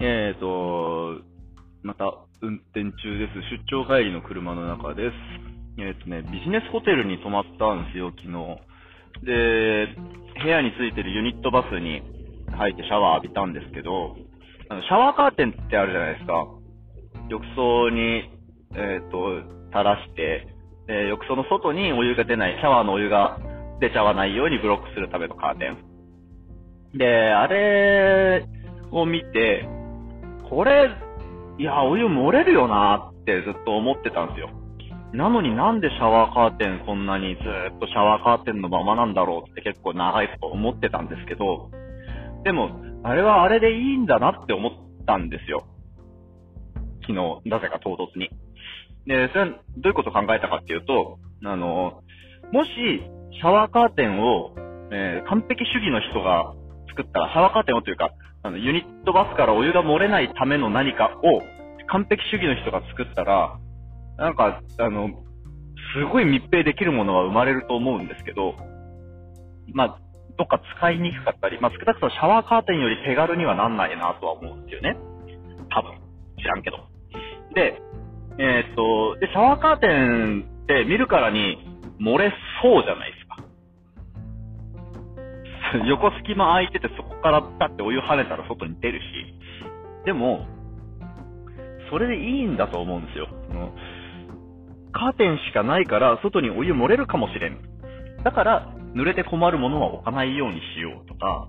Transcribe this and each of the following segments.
えーと、また運転中です。出張帰りの車の中です。えーとね、ビジネスホテルに泊まったんですよ、昨日。で、部屋についてるユニットバスに入ってシャワー浴びたんですけど、あのシャワーカーテンってあるじゃないですか。浴槽に、えっ、と、垂らして、で浴槽の外にお湯が出ない、シャワーのお湯が出ちゃわないようにブロックするためのカーテン。で、あれを見て、これ、いや、お湯漏れるよなってずっと思ってたんですよ。なのになんでシャワーカーテンこんなにずっとシャワーカーテンのままなんだろうって結構長いこと思ってたんですけど、でも、あれはあれでいいんだなって思ったんですよ。昨日、なぜか唐突に。で、それどういうことを考えたかっていうと、あの、もし、シャワーカーテンを、えー完璧主義の人が作ったら、シャワーカーテンをというか、あの、ユニットバスからお湯が漏れないための何かを、完璧主義の人が作ったら、なんか、あの、すごい密閉できるものは生まれると思うんですけど、まあ、どっか使いにくかったり、まあ、少なくともシャワーカーテンより手軽にはなんないなとは思うんですよね。多分。知らんけど。で、えーっと、で、シャワーカーテンって見るからに漏れそうじゃない？横隙間空いててそこからパってお湯跳ねたら外に出るし。でも、それでいいんだと思うんですよ。カーテンしかないから外にお湯漏れるかもしれん。だから、濡れて困るものは置かないようにしようとか、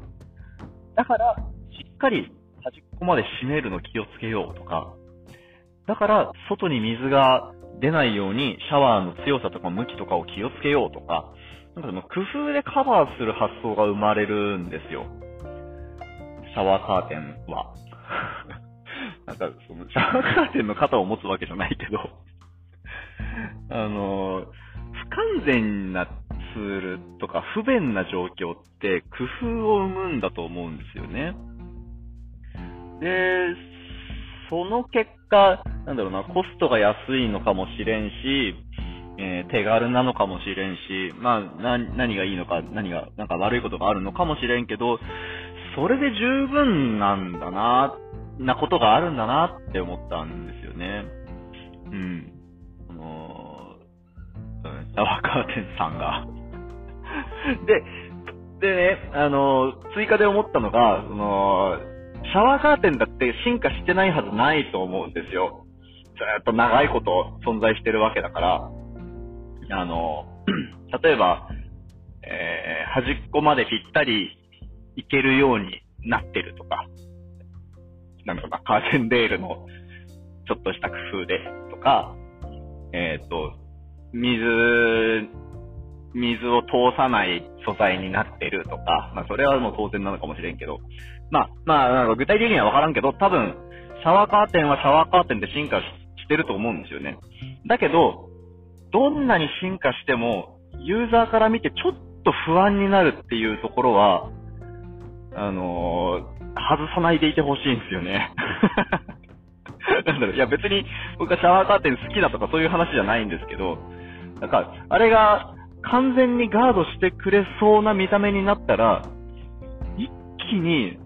だから、しっかり端っこまで閉めるの気をつけようとか、だから、外に水が出ないようにシャワーの強さとか向きとかを気をつけようとか、なんかその工夫でカバーする発想が生まれるんですよ。シャワーカーテンは。なんか、その、シャワーカーテンの肩を持つわけじゃないけど、あの、不完全なツールとか不便な状況って工夫を生むんだと思うんですよね。で、その結果、なんだろうな、コストが安いのかもしれんし、えー手軽なのかもしれんし、まあ、何がいいのか、何が、なんか悪いことがあるのかもしれんけど、それで十分なんだな、なことがあるんだなって思ったんですよね。うん。あのー、シャワーカーテンさんが。で、でね、あのー、追加で思ったのが、その、シャワーカーテンだって進化してないはずないと思うんですよ。ずっと長いこと存在してるわけだから、あの、例えば、えー、端っこまでぴったりいけるようになってるとか、なんだろうな、カーテンレールのちょっとした工夫でとか、えっ、と、水、水を通さない素材になってるとか、まあそれはもう当然なのかもしれんけど、まあ、まあ、なんか具体的にはわからんけど、多分、シャワーカーテンはシャワーカーテンで進化してると思うんですよね。だけど、どんなに進化しても、ユーザーから見てちょっと不安になるっていうところは、あのー外さないでいてほしいんですよね。なんだろう、いや別に僕はシャワーカーテン好きだとかそういう話じゃないんですけど、なんか、あれが完全にガードしてくれそうな見た目になったら、一気に、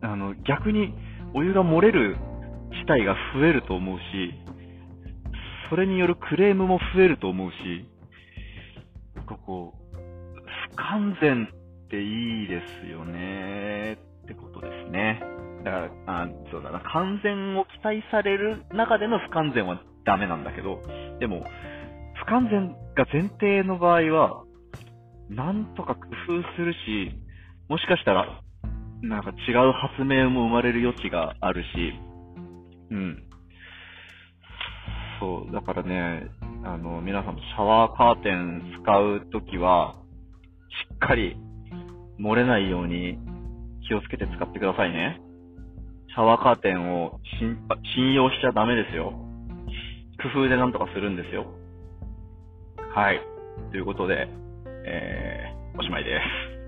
あの、逆にお湯が漏れる事態が増えると思うし、それによるクレームも増えると思うし、こう、不完全っていいですよねってことですね。だから、あそうだな、完全を期待される中での不完全はダメなんだけど、でも、不完全が前提の場合は、なんとか工夫するし、もしかしたら、なんか違う発明も生まれる余地があるし、うん。そう、だからね、あの、皆さんシャワーカーテン使うときは、しっかり漏れないように気をつけて使ってくださいね。シャワーカーテンを信信用しちゃダメですよ。工夫でなんとかするんですよ。はい。ということで、えー、おしまいです。